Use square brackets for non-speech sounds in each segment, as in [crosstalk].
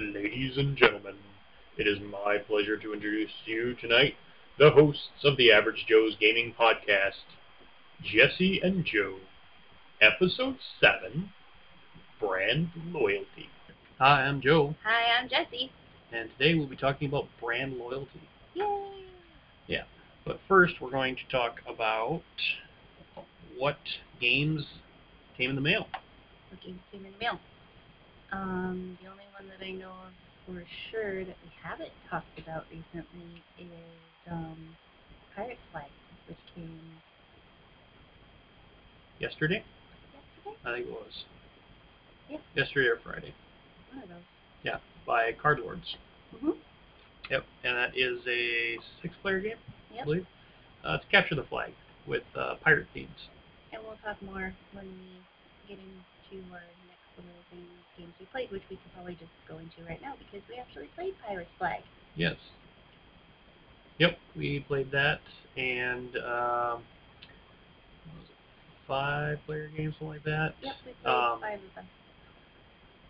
Ladies and gentlemen, it is my pleasure to introduce to you tonight the hosts of the Average Joe's Gaming Podcast, Jesse and Joe. Episode 7 Brand Loyalty. Hi, I'm Joe, Hi, I'm Jesse. and today we'll be talking about brand loyalty. Yay! Yeah, but first, we're going to talk about what games came in the mail. What games came in the mail? Um, the only one that I know of for sure that we haven't talked about recently is um, Pirate Flag, which came Yesterday? yesterday. I think it was. Yeah. Yesterday or Friday. One of those. Yeah, by Cardlords. Mm-hmm. Yep. And that is a six-player game, I believe. Uh, it's Capture the Flag with uh, pirate themes. And we'll talk more when we get into our next little thing, games we played, which we could probably just go into right now because we actually played Pirate Flag. Yes. Yep, we played that, and um, what was it, five-player game, something like that. Yep, we played Um, five of them.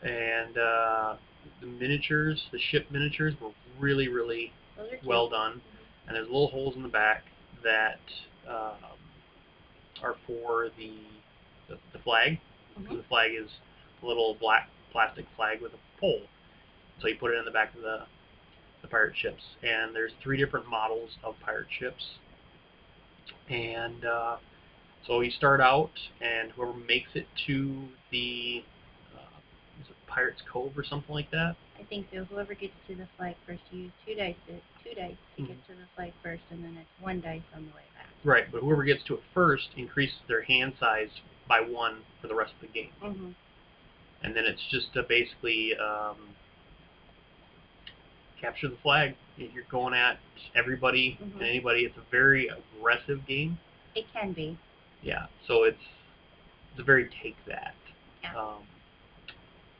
And uh, the miniatures, the ship miniatures, were really, really Those are cute. well done. Mhm. and there's little holes in the back that um, are for the the, the flag. Mhm. the flag is little black plastic flag with a pole. So you put it in the back of the the pirate ships, and there's three different models of pirate ships. And uh, so you start out, and whoever makes it to the uh, is it Pirates Cove or something like that, I think so. Whoever gets to the flag first, you use two dice, to, two dice to Mhm. get to the flag first, and then it's one dice on the way back. Right, but whoever gets to it first increases their hand size by one for the rest of the game. Mm-hmm. And then it's just to basically um, capture the flag. You're going at everybody Mhm. and anybody. It's a very aggressive game. It can be. Yeah, so it's it's a very take that. Yeah. Um,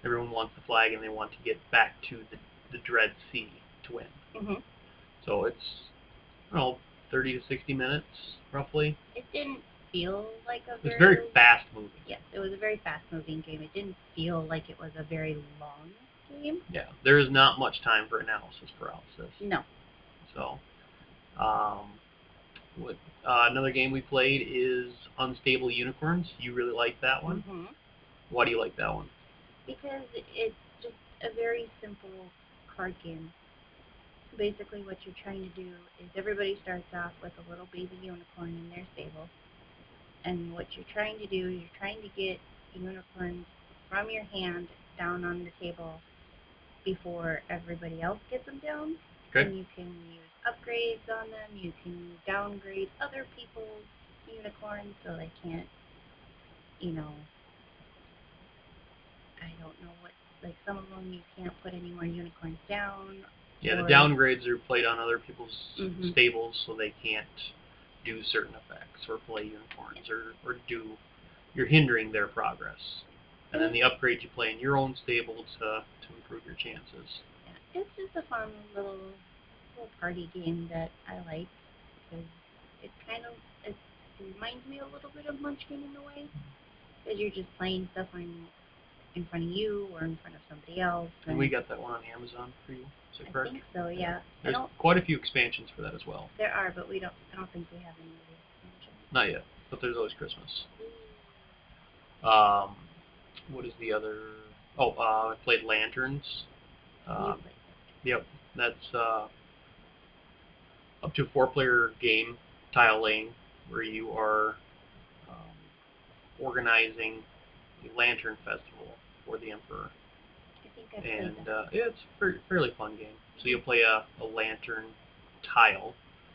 everyone wants the flag and they want to get back to the, the Dread Sea to win. Mm-hmm. So it's, I don't know, 30 to 60 minutes roughly. It didn't feel like a very. very fast moving. Yes, it was a very fast-moving game. It didn't feel like it was a very long game. Yeah, there is not much time for analysis paralysis. No. So, um, what, uh, another game we played is Unstable Unicorns. You really like that one? Mm-hmm. Why do you like that one? Because it's just a very simple card game. Basically, what you're trying to do is everybody starts off with a little baby unicorn in their stable. And what you're trying to do is you're trying to get the unicorns from your hand down on the table before everybody else gets them down. Okay. And you can use upgrades on them. You can downgrade other people's unicorns so they can't, you know, I don't know what, like some of them you can't put any more unicorns down. Yeah, the downgrades are played on other people's Mhm. stables so they can't do certain effects or play unicorns or, or do, you're hindering their progress. And then the upgrades you play in your own stable to, to improve your chances. Yeah, it's just a fun little little party game that I like because it kind of it reminds me a little bit of Munchkin in a way because you're just playing stuff on in front of you or in front of somebody else. And we got that one on Amazon for you. Is that I correct? think so. Yeah. I There's quite a few expansions for that as well. There are, but we don't. I don't think we have any of these. expansions. Not yet, but there's always Christmas. Um, what is the other? Oh, uh, I played Lanterns. Um, yep, that's uh, up to a four-player game, tile laying, where you are um, organizing a lantern festival for the Emperor, I think I played and uh, yeah, it's a fairly fun game. So you'll play a, a lantern tile,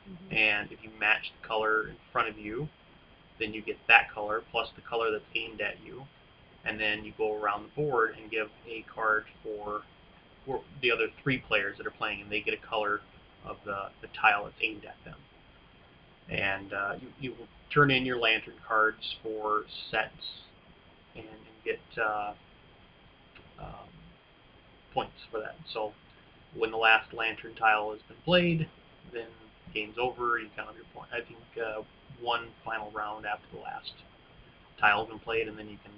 Mhm. and if you match the color in front of you, then you get that color plus the color that's aimed at you, and then you go around the board and give a card for, for the other three players that are playing, and they get a color of the, the tile that's aimed at them. And uh, you, you will turn in your lantern cards for sets and, and get uh, um, points for that. So when the last lantern tile has been played, then game's over. You count up your point. I think uh, one final round after the last tile's been played, and then you can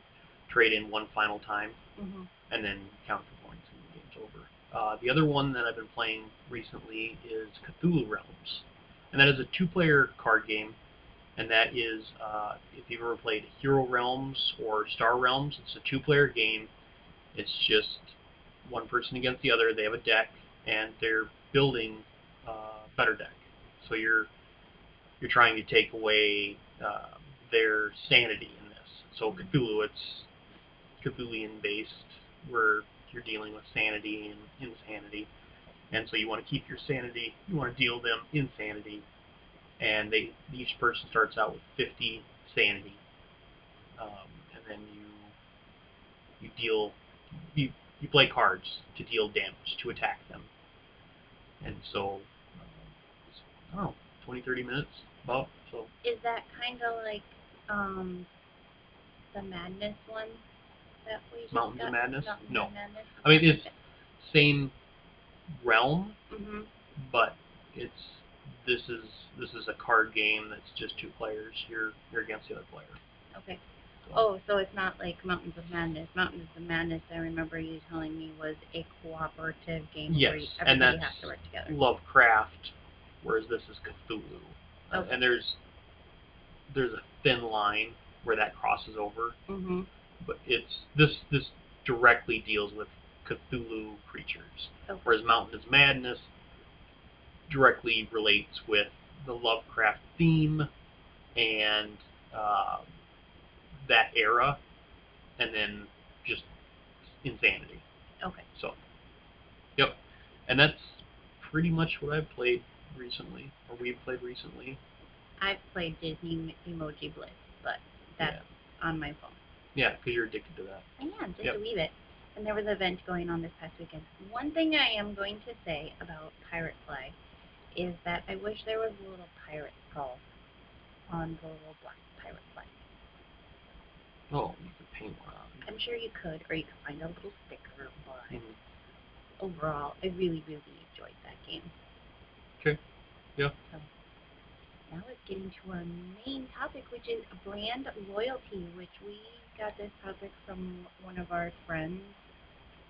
trade in one final time, Mhm. and then count your points, and the game's over. Uh, the other one that I've been playing recently is Cthulhu Realms, and that is a two-player card game. And that is, uh, if you've ever played Hero Realms or Star Realms, it's a two-player game. It's just one person against the other. They have a deck, and they're building uh, a better deck. So you're you're trying to take away uh, their sanity in this. So Cthulhu, it's Cthulian based, where you're dealing with sanity and insanity, and so you want to keep your sanity. You want to deal them insanity, and they each person starts out with 50 sanity, um, and then you you deal you you play cards to deal damage to attack them, and so uh, I don't know 20 30 minutes about so Is that kind of like um, the Madness one that we just Mountains got? of Madness? Mountains No. of Madness? I mean, it's- same realm, hmm but it's this is this is a card game that's just two players. You're you're against the other player. Okay. Oh, so it's not like Mountains of Madness. Mountains of Madness, I remember you telling me, was a cooperative game Yes, where you- and everybody that's has to work together. Lovecraft, whereas this is Cthulhu, Uh, and there's there's a thin line where that crosses over, hmm but it's this this directly deals with Cthulhu creatures. Okay. whereas Mountain is Madness directly relates with the Lovecraft theme and uh, that era, and then just insanity. Okay. So, yep, and that's pretty much what I've played recently, or we've played recently. I've played Disney Emoji Blitz, but that's on my phone. Yeah, because you're addicted to that. I am, just Yep. a wee bit. And there was an event going on this past weekend. One thing I am going to say about Pirate Flag is that I wish there was a little pirate skull on the little black Pirate Fly. Oh, you could paint one on. I'm sure you could, or you could find a little sticker, but Mhm. overall, I really, really enjoyed that game. Okay. Yeah. So now let's get into our main topic, which is brand loyalty, which we got this topic from one of our friends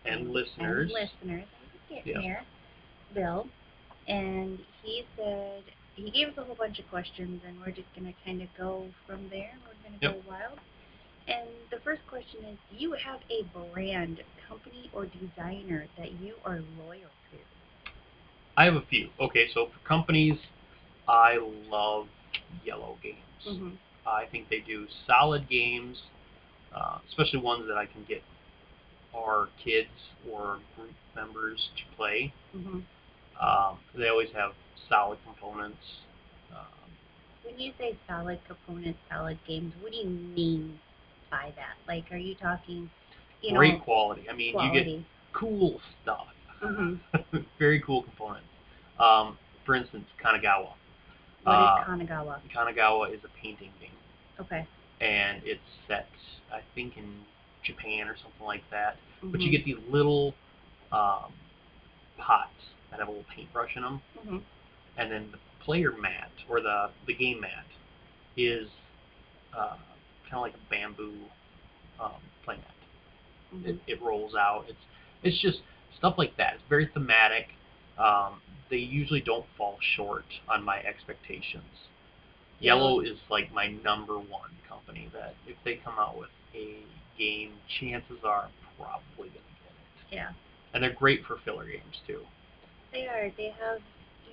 And listeners. And listeners. I'm just getting Yeah. there. Bill. And he said he gave us a whole bunch of questions, and we're just going to kind of go from there. We're going to Yep. go wild. And the first question is Do you have a brand, company, or designer that you are loyal to? I have a few. Okay, so for companies, I love IELLO Games. Mm-hmm. I think they do solid games, uh, especially ones that I can get our kids or group members to play. Mm-hmm. Um, they always have solid components. Um, When you say solid components, solid games, what do you mean by that? Like, are you talking, you great quality. I mean, you get cool stuff. mm-hmm. [laughs] Very cool components. Um, for instance, Kanagawa. What Uh, is Kanagawa? Kanagawa is a painting game. Okay. and it's set, I think, in Japan or something like that. But Mhm. you get these little um, pots that have a little paintbrush in them, Mhm. and then the player mat or the the game mat is uh, kind of like a bamboo um, play mat. Mhm. It, it rolls out. It's it's just stuff like that. It's very thematic. Um, they usually don't fall short on my expectations. IELLO is like my number one company that if they come out with a game, chances are I'm probably gonna get it. Yeah, And they're great for filler games too. they are. They have,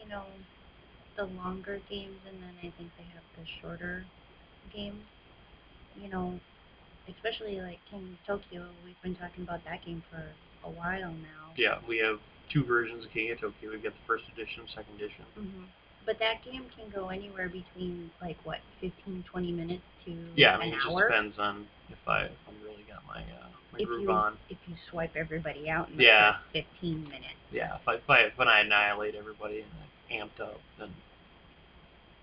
you know, the longer games, and then I think they have the shorter games. You know, especially like King of Tokyo. We've been talking about that game for a while now. Yeah, we have two versions of King of Tokyo. We've got the first edition, second edition. hmm But that game can go anywhere between like what, 15, 20 minutes to Yeah, I an mean it just hour. depends on if I if I'm really got my uh, my if groove you on. if you swipe everybody out in Yeah. first 15 minutes. Yeah, if I if I, if I annihilate everybody and I'm amped up, then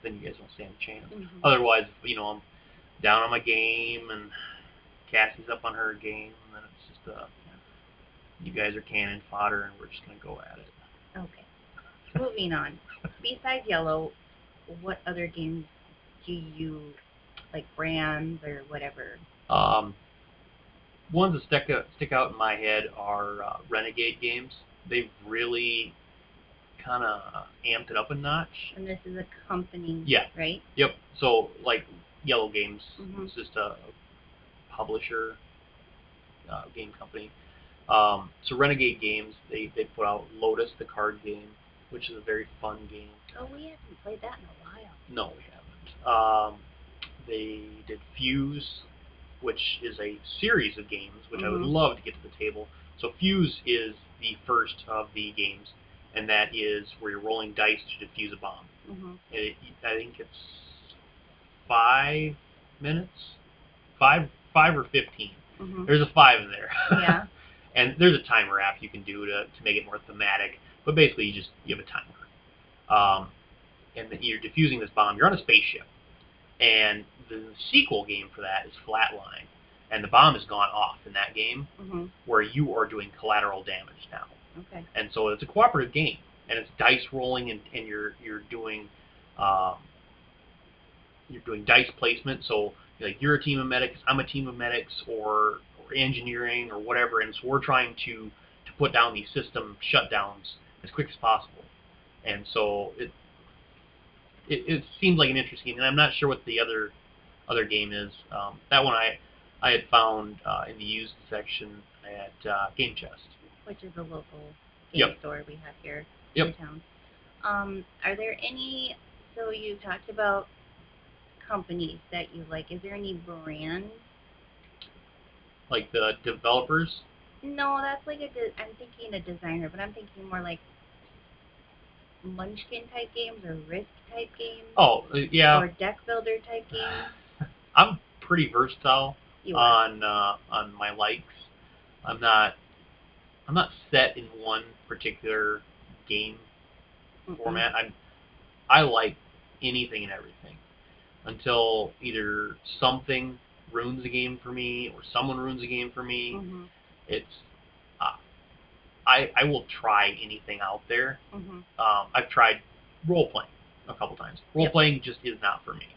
then you guys don't stand a chance. Mhm. Otherwise, you know, I'm down on my game and Cassie's up on her game, and then it's just uh, you guys are cannon fodder, and we're just gonna go at it. Okay. Moving on. Besides IELLO, what other games do you like brands or whatever? Um, ones that stick out, stick out in my head are uh, Renegade games. they've really kind of amped it up a notch. And this is a company, Yeah. right? Yep. So like IELLO Games Mhm. is just a publisher uh, game company. Um, so Renegade Games they they put out Lotus the card game, which is a very fun game. Oh, we haven't played that in a while. No, we haven't. Um, they did Fuse, which is a series of games, which I would Mhm. love to get to the table. So Fuse is the first of the games, and that is where you're rolling dice to defuse a bomb. hmm It, I think it's five minutes, five five or fifteen. hmm There's a five in there. [laughs] Yeah. and there's a timer app you can do to, to make it more thematic. But basically, you just you have a timer, um, and then you're defusing this bomb. You're on a spaceship, and the sequel game for that is Flatline, and the bomb has gone off in that game hmm where you are doing collateral damage now. Okay. And so it's a cooperative game, and it's dice rolling, and, and you're you're doing um, you're doing dice placement. So like you're a team of medics, I'm a team of medics, or or engineering, or whatever. And so we're trying to to put down these system shutdowns as quick as possible. And so it it, it seems like an interesting, and I'm not sure what the other other game is. Um, that one I I had found uh, in the used section at uh, Game Chest. Which is a local game Yep. store we have here Yep. in town. Um, are there any? So you talked about companies that you like. Is there any brands? like the developers. No, that's like a. De- I'm thinking a designer, but I'm thinking more like Munchkin type games or Risk type games. Oh, uh, yeah. Or deck builder type games. [sighs] I'm pretty versatile on uh, on my likes. I'm not I'm not set in one particular game Mm-mm. format. I I like anything and everything until either something ruins a game for me or someone ruins a game for me. Mhm. It's uh, I I will try anything out there. Mhm. Um, I've tried role playing a couple times. Role Yep. playing just is not for me.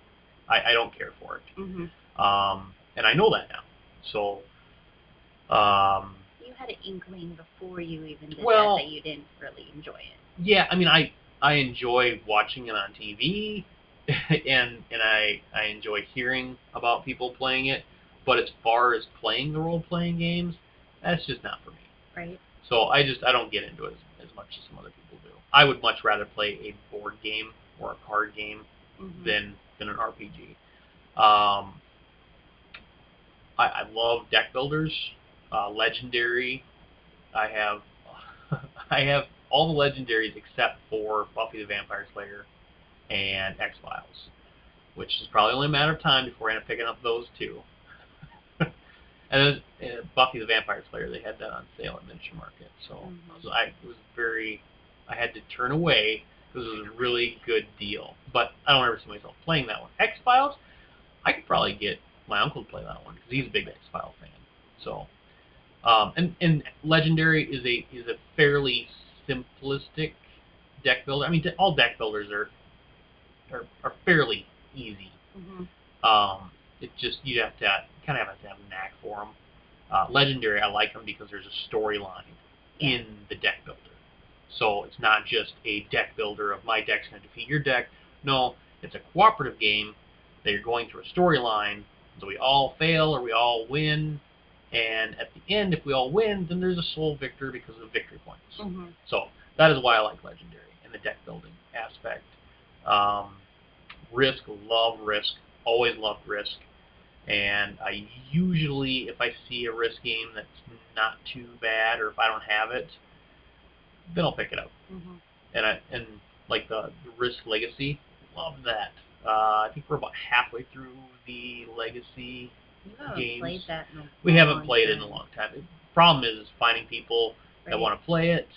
I, I don't care for it. Mhm. Um, and I know that now. So, um, You had an inkling before you even did Well- that that you didn't really enjoy it. yeah, I mean, I I enjoy watching it on TV, [laughs] and and I I enjoy hearing about people playing it. But as far as playing the role playing games, that's just not for me. Right. So I just I don't get into it as, as much as some other people do. I would much rather play a board game or a card game Mhm. than than an RPG. Um, I, I love deck builders, uh, legendary. I have [laughs] I have all the legendaries except for Buffy the Vampire Slayer and X Files, which is probably only a matter of time before I end up picking up those two. [laughs] and then, uh, Buffy the Vampire Slayer, they had that on sale at Miniature Market, so Mhm. I was, I was very I had to turn away because it was a really good deal. But I don't ever see myself playing that one. X Files, I could probably get my uncle to play that one because he's a big X File fan. So, um, and and Legendary is a is a fairly simplistic deck builder. I mean, all deck builders are are, are fairly easy. Mhm. Um, it's just you have to kind of have to have a knack for them. Uh, Legendary, I like them because there's a storyline in the deck builder. So it's not just a deck builder of my deck's going to defeat your deck. No, it's a cooperative game that you're going through a storyline. So we all fail or we all win. And at the end, if we all win, then there's a sole victor because of victory points. Mhm. So that is why I like Legendary and the deck building aspect. Um, Risk, love Risk, always loved Risk, and I usually, if I see a Risk game that's not too bad, or if I don't have it, then I'll pick it up. Mhm. And I and like the, the Risk Legacy, love that. Uh, I think we're about halfway through the Legacy games. played that in a we haven't played it in a long time. The problem is finding people that want to play it,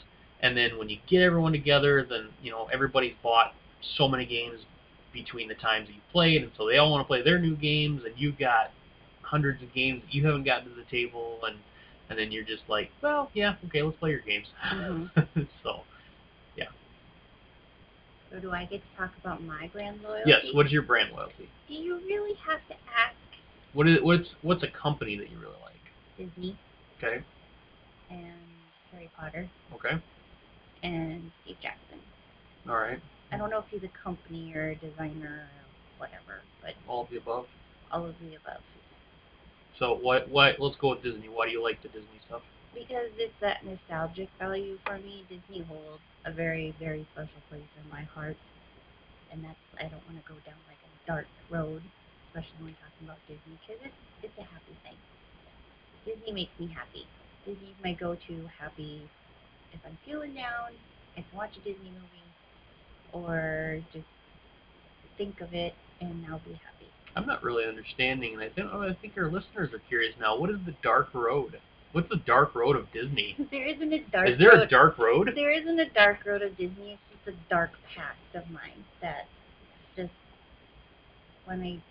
and then when you get everyone together, then you know everybody's bought so many games between the times that you played, and so they all want to play their new games, and you've got hundreds of games that you haven't gotten to the table, and and then you're just like, well, yeah, okay, let's play your games. Mhm. [laughs] so yeah. So do I get to talk about my brand loyalty? yes, what is your brand loyalty? Do you really have to ask What is what's what's a company that you really like? Disney Okay, and Harry Potter? okay, And Steve Jackson. All right. I don't know if he's a company or a designer or whatever, but All of the above. all of the above. So what? What? Let's go with Disney. Why do you like the Disney stuff? Because it's that nostalgic value for me. Disney holds a very, very special place in my heart, and that's I don't want to go down like a dark road, especially when talking about Disney, because it's it's a happy thing. Disney makes me happy. Disney's my go-to happy. If I'm feeling down, I can watch a Disney movie, or just think of it, and I'll be happy. I'm not really understanding, and I think oh, I think our listeners are curious now. What is the dark road? What's the dark road of Disney? [laughs] There isn't a dark is there road. a dark road? There isn't a dark road of Disney. It's just a dark past of mine that just when I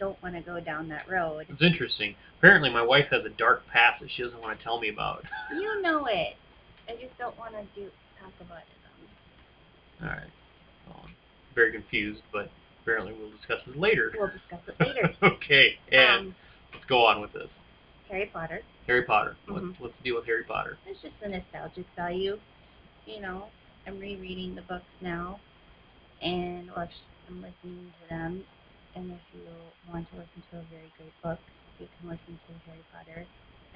don't want to go down that road. It's interesting. Apparently, my wife has a dark past that she doesn't want to tell me about. You know it. I just don't want to do talk about it. [laughs] All right. Very confused, but apparently we'll discuss it later. We'll discuss it later. [laughs] okay, and um, let's go on with this. Harry Potter. Harry Potter. Mhm. Let's, let's deal with Harry Potter. It's just the nostalgic value. You know, I'm rereading the books now, and I'm listening to them. And if you want to listen to a very great book, you can listen to Harry Potter,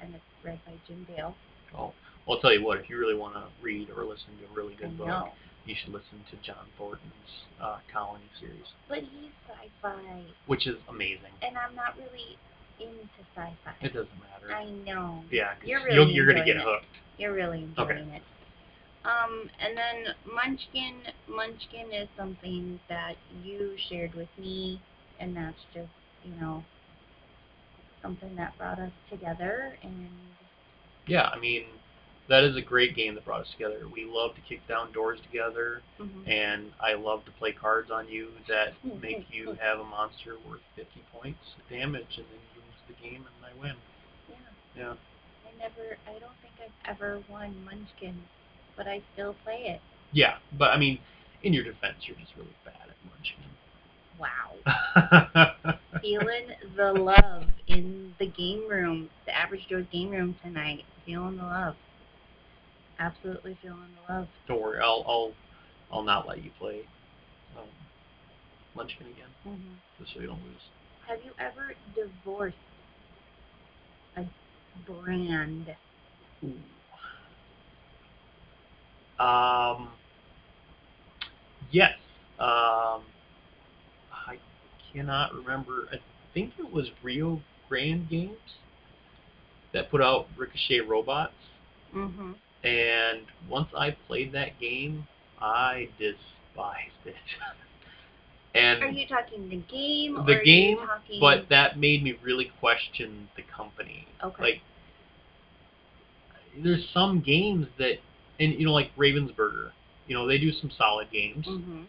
and it's read by Jim Dale. Oh, well, I'll tell you what. If you really want to read or listen to a really I good book, know, you should listen to John Thornton's uh, Colony series, but he's sci-fi, which is amazing. and I'm not really into sci-fi. It doesn't matter. I know. Yeah, You're really you're gonna get it. hooked. You're really Okay. enjoying it. Um, and then Munchkin, Munchkin is something that you shared with me, and that's just, you know, something that brought us together. And Yeah, I mean, that is a great game that brought us together. We love to kick down doors together, mhm. and I love to play cards on you that make you have a monster worth 50 points of damage, and then you lose the game and I win. yeah, Yeah. I never, I don't think I've ever won Munchkin, but I still play it. Yeah, but I mean, in your defense, you're just really bad at Munchkin. Wow. [laughs] Feeling the love in the game room, the average Joe's game room tonight. Feeling the love. Absolutely feeling the love. Don't worry, I'll I'll I'll not let you play um, Munchkin again, hmm just so you don't lose. Have you ever divorced a brand? Um. Yes. Um. I cannot remember. I think it was Rio Grande Games that put out Ricochet Robots. Mm-hmm. And once I played that game, I despised it. [laughs] and Are you talking the game? or The game, talking... but that made me really question the company. okay. Like, there's some games that, and you know, like Ravensburger, you know, they do some solid games, mm-hmm.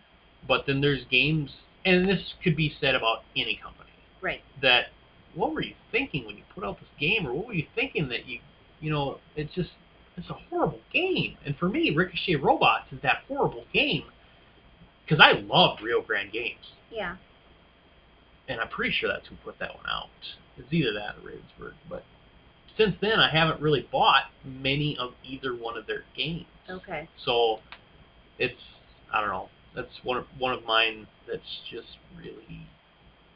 but then there's games, and this could be said about any company, Right. that what were you thinking when you put out this game, or what were you thinking that you, you know, it's just, it's a horrible game. And for me, Ricochet Robots is that horrible game, because I loved Rio Grande Games, Yeah. and I'm pretty sure that's who put that one out. It's either that or Ravensburg, but since then I haven't really bought many of either one of their games. Okay. So it's I don't know. That's one of one of mine that's just really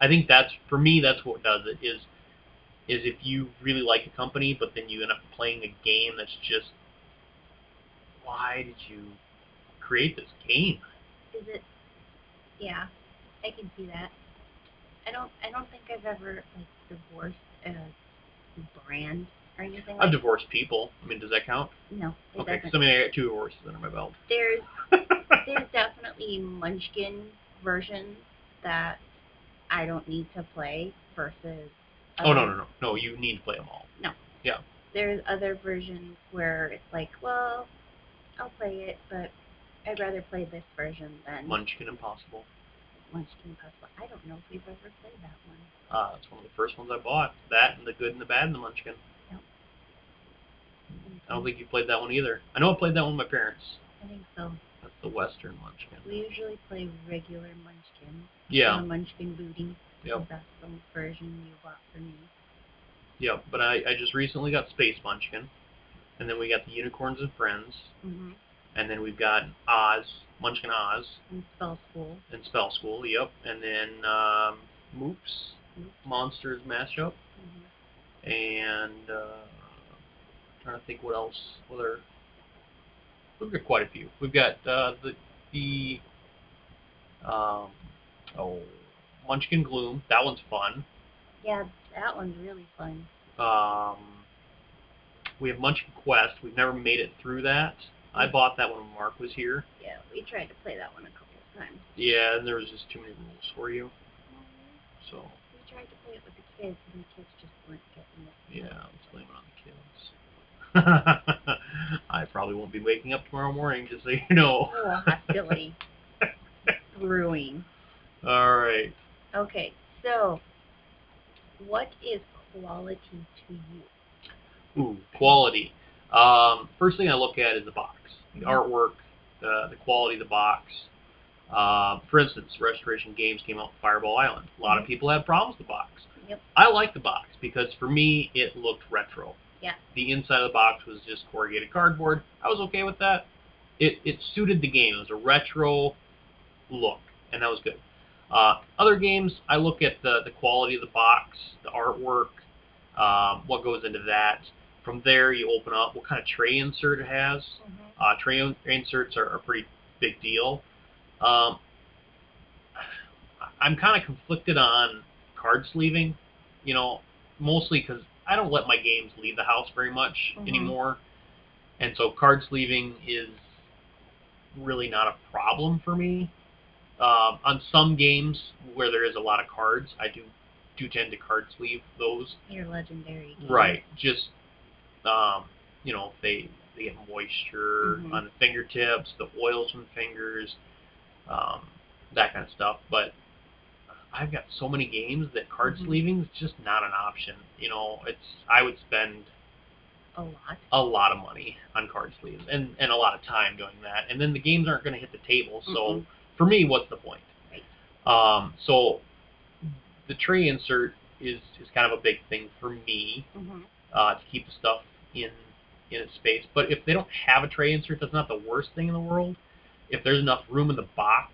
I think that's for me that's what does it is is if you really like a company but then you end up playing a game that's just why did you create this game? Is it? Yeah, I can see that. I don't. I don't think I've ever like divorced a brand or anything. I've like divorced people. I mean, does that count? No, Okay, doesn't. so I mean I got two divorces under my belt. There's [laughs] there's definitely Munchkin versions that I don't need to play versus. Oh no no no no! You need to play them all. No. Yeah. There's other versions where it's like, well, I'll play it, but I'd rather play this version than Munchkin Impossible. Munchkin Impossible. I don't know if we've ever played that one. Uh, it's one of the first ones I bought. That and the good and the bad and the Munchkin. I don't think you played that one either. I know I played that one with my parents. I think so. That's the Western Munchkin. We usually play regular Munchkin. Yeah, Munchkin Booty. Yep. That's the version you bought for me. yep. But I, I just recently got Space Munchkin, and then we got the Unicorns and Friends, hmm and then we've got Oz, Munchkin Oz, And spell school. and Spell School. Yep, and then um, Moops, Monsters Mashup, hmm and uh, trying to think what else. Whether we've got quite a few. We've got uh, the the um, oh Munchkin Gloom. That one's fun. Yeah, that one's really fun. Um, we have Munchkin Quest. We've never made it through that. I Mm. bought that when Mark was here. Yeah, we tried to play that one a couple of times. Yeah, and there was just too many rules for you. So We tried to play it with the kids, and the kids just weren't getting it. yeah, let's blame it on the kids. [laughs] I probably won't be waking up tomorrow morning, just so you know. Oh, hostility [laughs] brewing. All right. Okay, so what is quality to you? Ooh, quality. Um, first thing I look at is the box, the Mhm. artwork, the the quality of the box. Um, for instance, Restoration Games came out with Fireball Island. A lot of Mhm. people had problems with the box. Yep. I like the box because for me it looked retro. Yeah. The inside of the box was just corrugated cardboard. I was okay with that. It it suited the game. It was a retro look, and that was good. Uh, other games, I look at the the quality of the box, the artwork, um, what goes into that. From there, you open up what kind of tray insert it has. Uh, tray inserts are a pretty big deal. Um, I'm kind of conflicted on card sleeving, you know, mostly because I don't let my games leave the house very much Mhm. anymore, and so card sleeving is really not a problem for me. Um, on some games where there is a lot of cards, I do do tend to card sleeve those. Your legendary. Game. Right. Just um, you know, they they get moisture Mhm. on the fingertips, the oils from the fingers, um, that kind of stuff. But I've got so many games that card Mhm. sleeving is just not an option. You know, it's I would spend A lot. a lot of money on card sleeves and and a lot of time doing that, and then the games aren't going to hit the table. So Mm-mm. For me, what's the point? Um, so the tray insert is is kind of a big thing for me hmm uh, to keep the stuff in in its space. But if they don't have a tray insert, that's not the worst thing in the world. If there's enough room in the box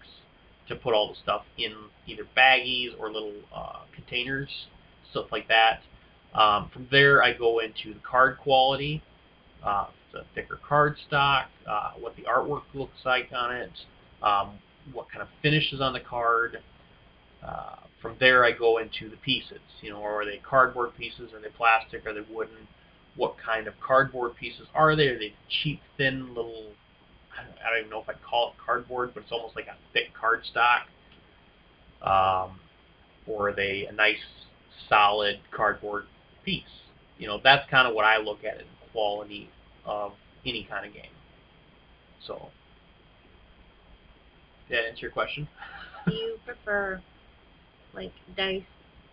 to put all the stuff in either baggies or little uh, containers, stuff like that. Um, from there, I go into the card quality, uh, the thicker card stock, uh, what the artwork looks like on it, um, what kind of finish is on the card. Uh, from there, I go into the pieces. You know, are they cardboard pieces? Are they plastic? Are they wooden? What kind of cardboard pieces are they? Are they cheap, thin, little? I don't, I don't even know if I'd call it cardboard, but it's almost like a thick cardstock. Um, or are they a nice, solid cardboard piece? You know, that's kind of what I look at in quality of any kind of game. So, did that answer your question? Do you prefer like dice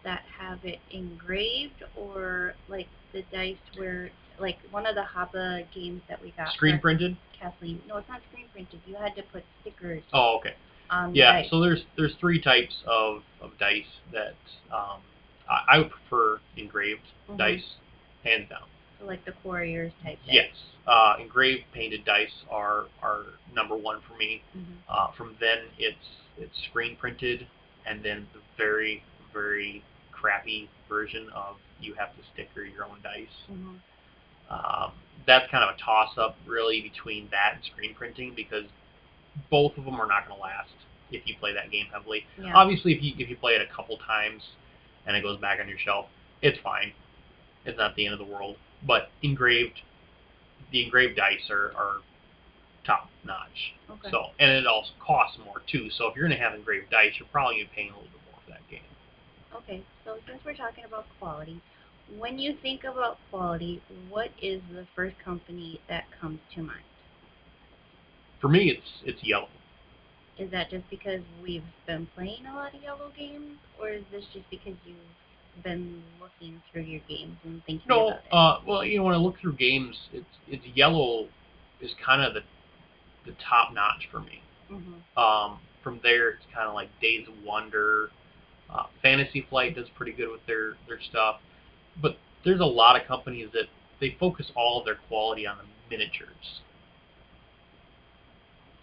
that have it engraved, or like the dice where like one of the Haba games that we got? Screen printed? Kathleen. No, it's not screen printed. You had to put stickers Oh, okay. on the Yeah, dice. so there's there's three types of, of dice that um, I, I would prefer engraved Mhm. dice, hands down. So like the Quarriors type. dice. Yes, uh, engraved painted dice are are number one for me. Mhm. Uh, from then it's it's screen printed, and then the very very crappy version of you have to sticker your own dice. Mhm. Um, that's kind of a toss up really between that and screen printing because both of them are not going to last if you play that game heavily. Yeah. Obviously, if you if you play it a couple times and it goes back on your shelf, it's fine. It's not the end of the world. But engraved, the engraved dice are, are top notch. okay. So and it also costs more too. So if you're going to have engraved dice, you're probably going to be paying a little bit more for that game. Okay, so since we're talking about quality, when you think about quality, what is the first company that comes to mind? For me, it's it's IELLO. Is that just because we've been playing a lot of IELLO games, or is this just because you've been looking through your games and thinking No, about it? uh, well, you know, when I look through games, it's it's IELLO is kind of the the top notch for me. hmm Um, from there, it's kind of like Days of Wonder. Uh, Fantasy Flight does pretty good with their their stuff, but there's a lot of companies that they focus all of their quality on the miniatures.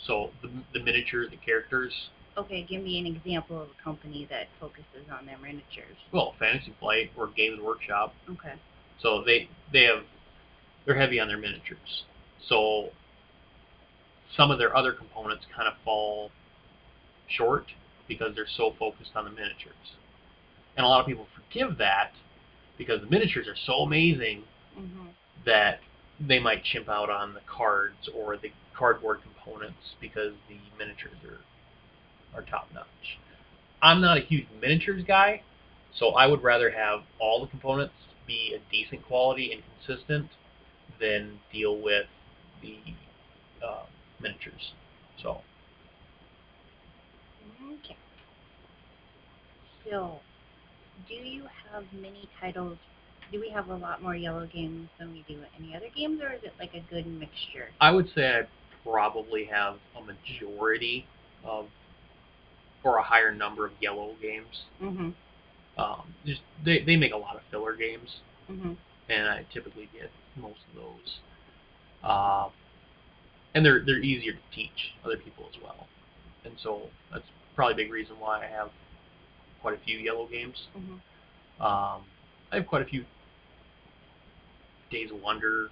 So the, the miniature, the characters. Okay, give me an example of a company that focuses on their miniatures. Well, Fantasy Flight or Games Workshop. Okay. So they they have they're heavy on their miniatures. So some of their other components kind of fall short because they're so focused on the miniatures. And a lot of people forgive that because the miniatures are so amazing Mhm. that they might chimp out on the cards or the cardboard components because the miniatures are are top notch. I'm not a huge miniatures guy, so I would rather have all the components be a decent quality and consistent than deal with the uh, miniatures. So Okay. So, do you have many titles? Do we have a lot more IELLO games than we do any other games, or is it like a good mixture? I would say I probably have a majority of or a higher number of IELLO games. Mhm. Um, just they, they make a lot of filler games. Mhm. and I typically get most of those. Um, and they're they're easier to teach other people as well, and so that's probably a big reason why I have quite a few IELLO games. Mhm. Um, I have quite a few Days of Wonder,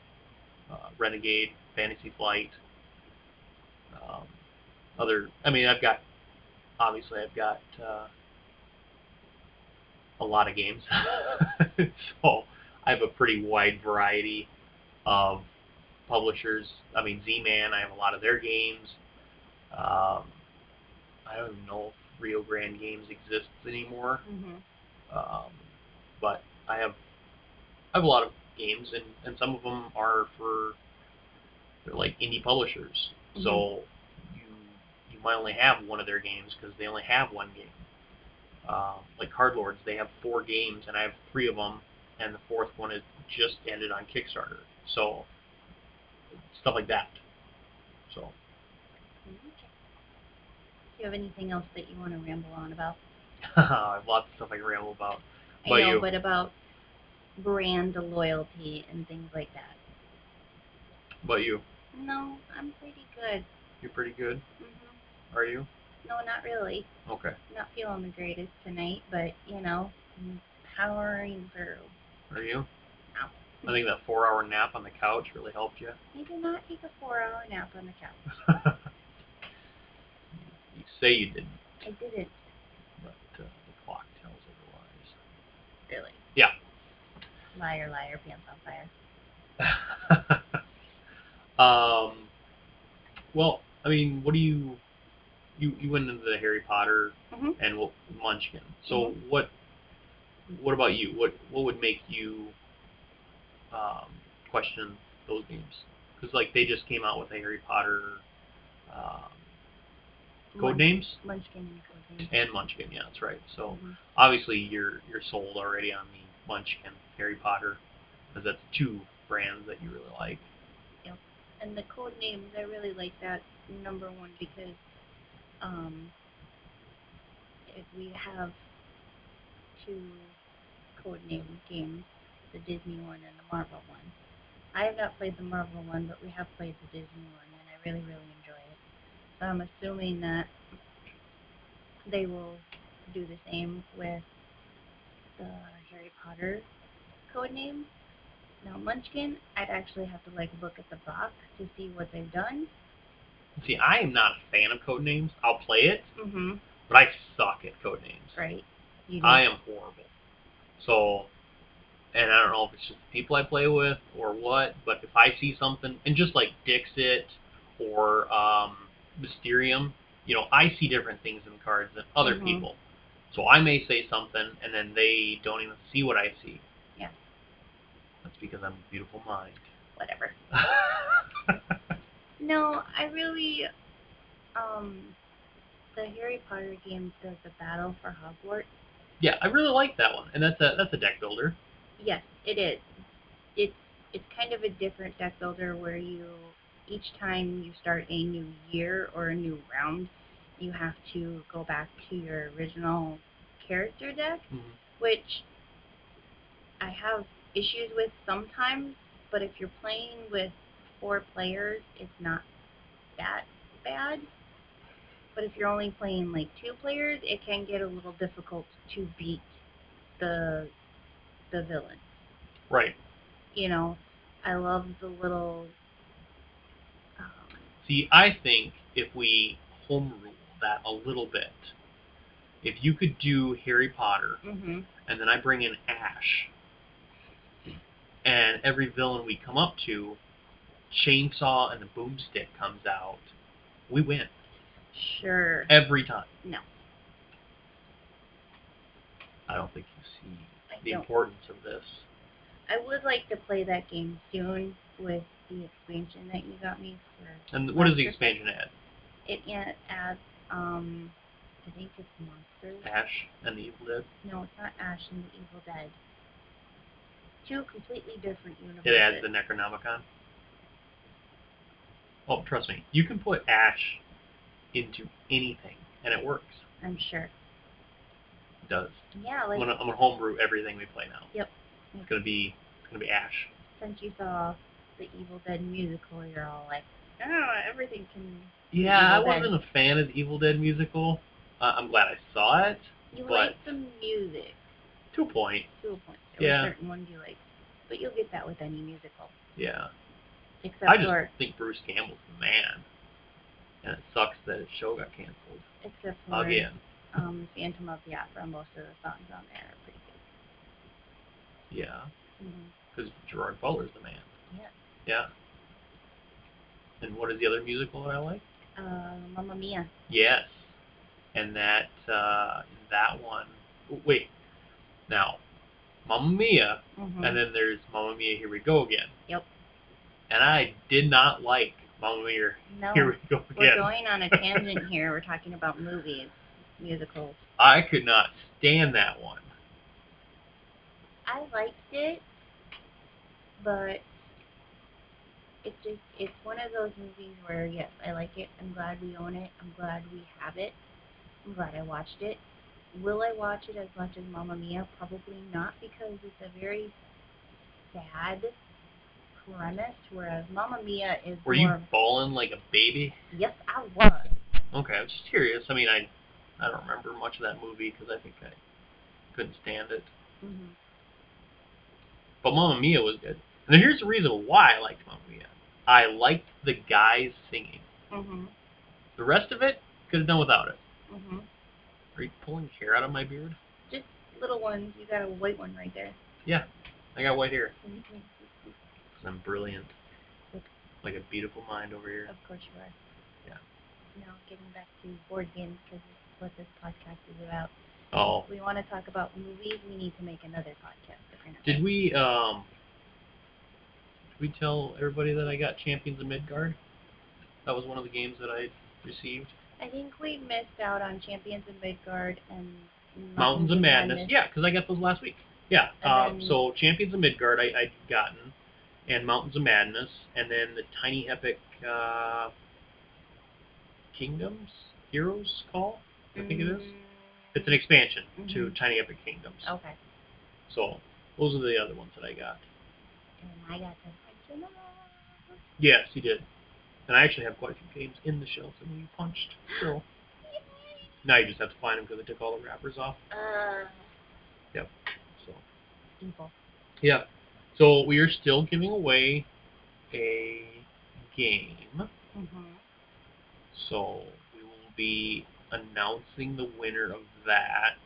uh, Renegade, Fantasy Flight. Um, other, I mean, I've got obviously I've got uh, a lot of games, [laughs] so I have a pretty wide variety of publishers. I mean, Z-Man, I have a lot of their games. Um, I don't even know if Rio Grande Games exists anymore, Mhm. um, but I have I have a lot of games, and, and some of them are for they're like indie publishers. So you might only have one of their games because they only have one game. Um, like Card Lords, they have four games, and I have three of them, and the fourth one is just ended on Kickstarter. So stuff like that. So. Do you have anything else that you want to ramble on about? [laughs] I have lots of stuff I can ramble about. I About know, you. but about brand loyalty and things like that. About you, No, I'm pretty good. you're pretty good, hmm are you? No, not really. Okay. Not feeling the greatest tonight, but you know, I'm powering through. Are you? No. I think that four-hour nap on the couch really helped you. I did not take a four-hour nap on the couch. [laughs] you say you didn't, I didn't but uh, the clock tells otherwise. really. Yeah. Liar, liar, pants on fire. [laughs] um, well, I mean, what do you you you went into the Harry Potter Mhm. and what, Munchkin. So Mm-hmm. what what about you? What what would make you um, question those games? Because like they just came out with a Harry Potter um, code Munch- names Munchkin and and Munchkin. Yeah, that's right. So Mhm. obviously you're you're sold already on the Munchkin Harry Potter because that's two brands that you really like. Yeah. And the code names, I really like that number one because um, we have two code name games, the Disney one and the Marvel one. I have not played the Marvel one, but we have played the Disney one, and I really, really enjoy it. So I'm assuming that they will do the same with the Harry Potter code names. Now Munchkin, I'd actually have to like look at the box to see what they've done. See, I am not a fan of code names. I'll play it, Mm-hmm. but I suck at code names. Right. I am horrible. So, and I don't know if it's just the people I play with or what, but if I see something, and just like Dixit or um, Mysterium, you know, I see different things in cards than other Mhm. people. So I may say something, and then they don't even see what I see. Yeah. That's because I'm a beautiful mind. Whatever. [laughs] No, I really, um, the Harry Potter game does the Battle for Hogwarts. yeah, I really like that one, and that's a that's a deck builder. Yes, it is. It's it's kind of a different deck builder where you each time you start a new year or a new round, you have to go back to your original character deck, Mm-hmm. which I have issues with sometimes. But if you're playing with four players, it's not that bad. But if you're only playing like two players, it can get a little difficult to beat the the villain. Right. You know, I love the little. Um, See, I think if we home rule that a little bit, if you could do Harry Potter hmm and then I bring in Ash, and every villain we come up to, Chainsaw and the Boomstick comes out, we win Sure. every time. No. I don't think you see I the don't. importance of this. I would like to play that game soon with the expansion that you got me for. And what does the expansion add? It adds, um, I think it's monsters. Ash and the Evil Dead. No, it's not Ash and the Evil Dead. Two completely different universes. It adds the Necronomicon. Oh, trust me, you can put Ash into anything, and it works. I'm sure. It does. Yeah, I'm like gonna, I'm gonna homebrew everything we play now. Yep. It's gonna be, it's gonna be Ash. since you saw the Evil Dead musical, you're all like, oh, everything can. Yeah, I wasn't a fan of the Evil Dead musical. Uh, I'm glad I saw it You like the music to a point. to a point. There Yeah. certain ones you like, but you'll get that with any musical, Yeah, except I just for think Bruce Campbell's the man, and it sucks that his show got canceled except for again. um, Phantom of the Opera. Most of the songs on there are pretty good. Yeah, hmm because Gerard Butler's the man. Yeah. Yeah. And what is the other musical that I like? Uh, Mamma Mia. Yes. And that uh, that one. Wait. Now, Mamma Mia, hmm and then there's Mamma Mia, Here We Go Again. Yep. And I did not like Mamma Mia, no, Here We Go we're going on a tangent [laughs] here. We're talking about movies, musicals. I could not stand that one. I liked it, but it's just it's one of those movies where yes, I like it. I'm glad we own it. I'm glad we have it. I'm glad I watched it. Will I watch it as much as Mamma Mia? Probably not because it's a very sad whereas Mamma Mia is Were you bawling like a baby? yes, I was. Okay, I was just curious. I mean, I I don't remember much of that movie because I think I couldn't stand it. hmm But Mamma Mia was good. And here's the reason why I liked Mamma Mia. I liked the guys singing. Mhm. The rest of it could have done without it. Mhm. Are you pulling hair out of my beard? Just little ones. You got a white one right there. Yeah, I got white hair. Mhm. I'm brilliant. Like a beautiful mind over here. Of course you are. Yeah. Now, getting back to board games, because it's what this podcast is about. Oh. If we want to talk about movies, we need to make another podcast. If we're not Did we um did we tell everybody that I got Champions of Midgard? That was one of the games that I received. I think we missed out on Champions of Midgard and Mountains of Madness. Yeah, because I got those last week. Yeah. Um, so Champions of Midgard I, I'd gotten, and Mountains of Madness, and then the Tiny Epic uh, Kingdoms Heroes Call. I think it is. It's an expansion to Mhm. Tiny Epic Kingdoms. Okay. So those are the other ones that I got. And I got to punch Yes, you did. And I actually have quite a few games in the shelves that we punched. So [gasps] now you just have to find them because they took all the wrappers off. Uh, yep. So evil. yeah. So we are still giving away a game. Mm-hmm. So we will be announcing the winner of that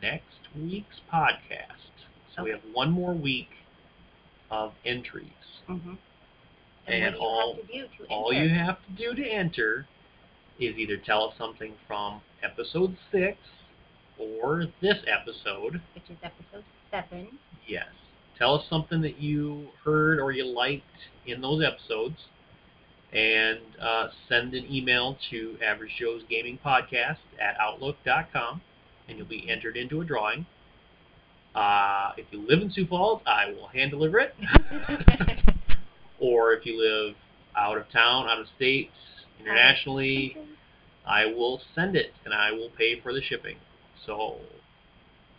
next week's podcast. So we have one more week of entries. Mm-hmm. And you all- have to to All you have to do to enter is either tell us something from episode six or this episode. Which is episode seven. Yes. Tell us something that you heard or you liked in those episodes. And uh, send an email to Average Joe's Gaming Podcast at Outlook.com, and you'll be entered into a drawing. Uh, if you live in Sioux Falls, I will hand deliver it. [laughs] or if you live out of town, out of state, internationally, I will send it and I will pay for the shipping. So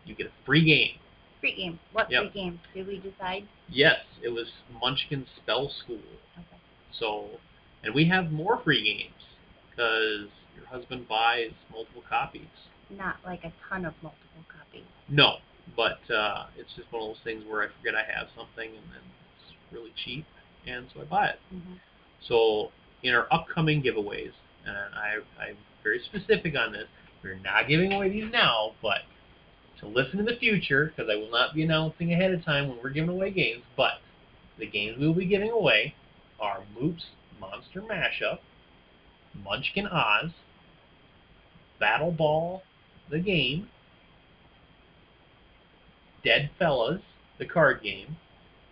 you get a free game. Free game. What Yep. free game? Did we decide? Yes, it was Munchkin Spell Skool. Okay. So And we have more free games because your husband buys multiple copies. Not like a ton of multiple copies. No, but uh, it's just one of those things where I forget I have something and then it's really cheap, and so I buy it. hmm So in our upcoming giveaways, and I, I'm very specific on this, we're not giving away these now, but to listen in the future, because I will not be announcing ahead of time when we're giving away games, but the games we will be giving away are Moops Monster Mashup, Munchkin Oz, Battle Ball, the game, Dead Fellas, the card game,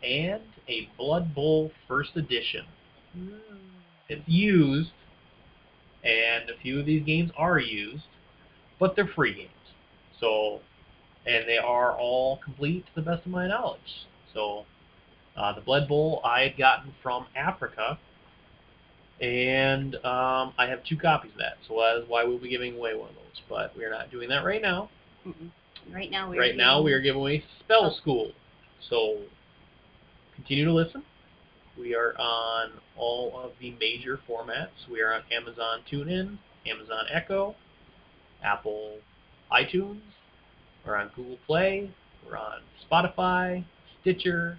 and a Blood Bowl First Edition. It's used, and a few of these games are used, but they're free games. So, and they are all complete to the best of my knowledge. So, uh, the Blood Bowl I had gotten from Africa, and um, I have two copies of that. So that is why we'll be giving away one of those. But we are not doing that right now. Mm-mm. Right now we're Right now we are giving away Spell Oh. Skool. So continue to listen. We are on all of the major formats. We are on Amazon TuneIn, Amazon Echo, Apple iTunes. We're on Google Play. We're on Spotify, Stitcher,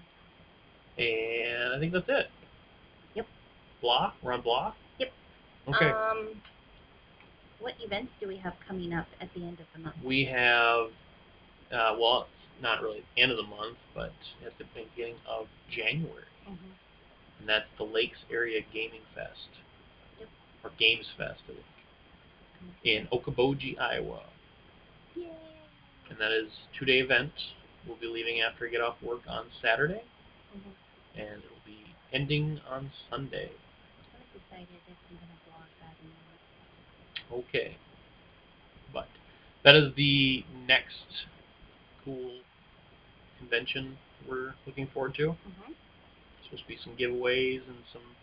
and I think that's it. Yep. Blah. We're on Blah. Yep. Okay. Um, what events do we have coming up at the end of the month? we have, uh, well, it's not really the end of the month, but at the beginning of January, Mm-hmm. and that's the Lakes Area Gaming Fest, Yep. or Games Fest, I think, in Okoboji, Iowa, Yay! And that is two-day event. We'll be leaving after I get off work on Saturday, Mhm. and it'll be ending on Sunday. I was decided if I'm gonna blog that in Okay. But that is the next cool convention we're looking forward to. mm-hmm. supposed to be some giveaways and some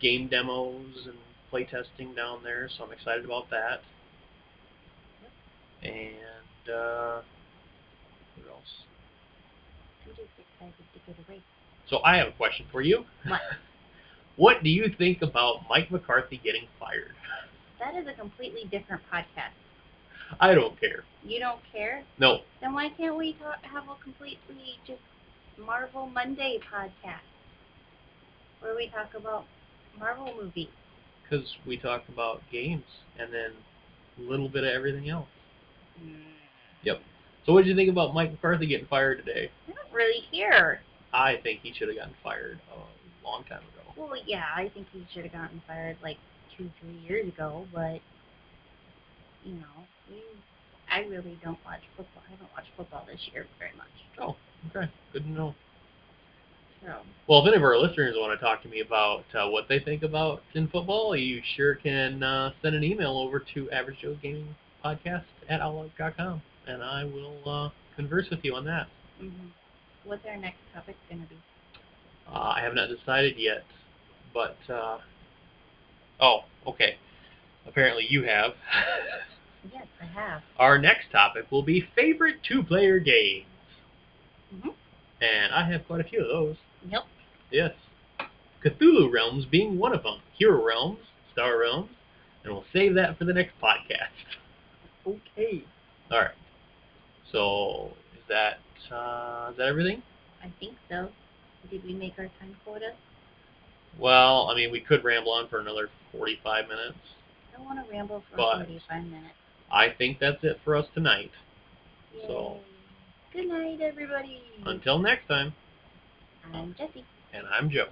game demos and play testing down there, so I'm excited about that. And uh, what else? I'm just excited to get away. So I have a question for you. [laughs] What? [laughs] what do you think about Mike McCarthy getting fired? That is a completely different podcast. I don't care. You don't care? No, Then why can't we talk, have a completely just Marvel Monday podcast where we talk about Marvel movies? because we talk about games and then a little bit of everything else. Mm. So what did you think about Mike McCarthy getting fired today? I don't really care. I think he should have gotten fired a long time ago. Well, yeah, I think he should have gotten fired like two, three years ago, but you know, we, I really don't watch football. I haven't watched football this year very much. Oh, okay. Good to know. So, Well, if any of our listeners want to talk to me about uh, what they think about in football, you sure can uh, send an email over to Average Joe Gaming Podcast at outlook.com, and I will uh, converse with you on that. hmm what's our next topic going to be? Uh, I have not decided yet, but uh, oh, okay. Apparently you have. [laughs] Yes, I have. Our next topic will be favorite two-player games, hmm and I have quite a few of those. Yep. Yes. Cthulhu Realms being one of them. Hero Realms, Star Realms, and we'll save that for the next podcast. Okay. All right. So is that uh, is that everything? I think so. Did we make our time quota? Well, I mean, we could ramble on for another 45 minutes. I don't want to ramble for 45 minutes. I think that's it for us tonight. Yay. So- Good night, everybody. Until next time, I'm Jessie. and I'm Joe.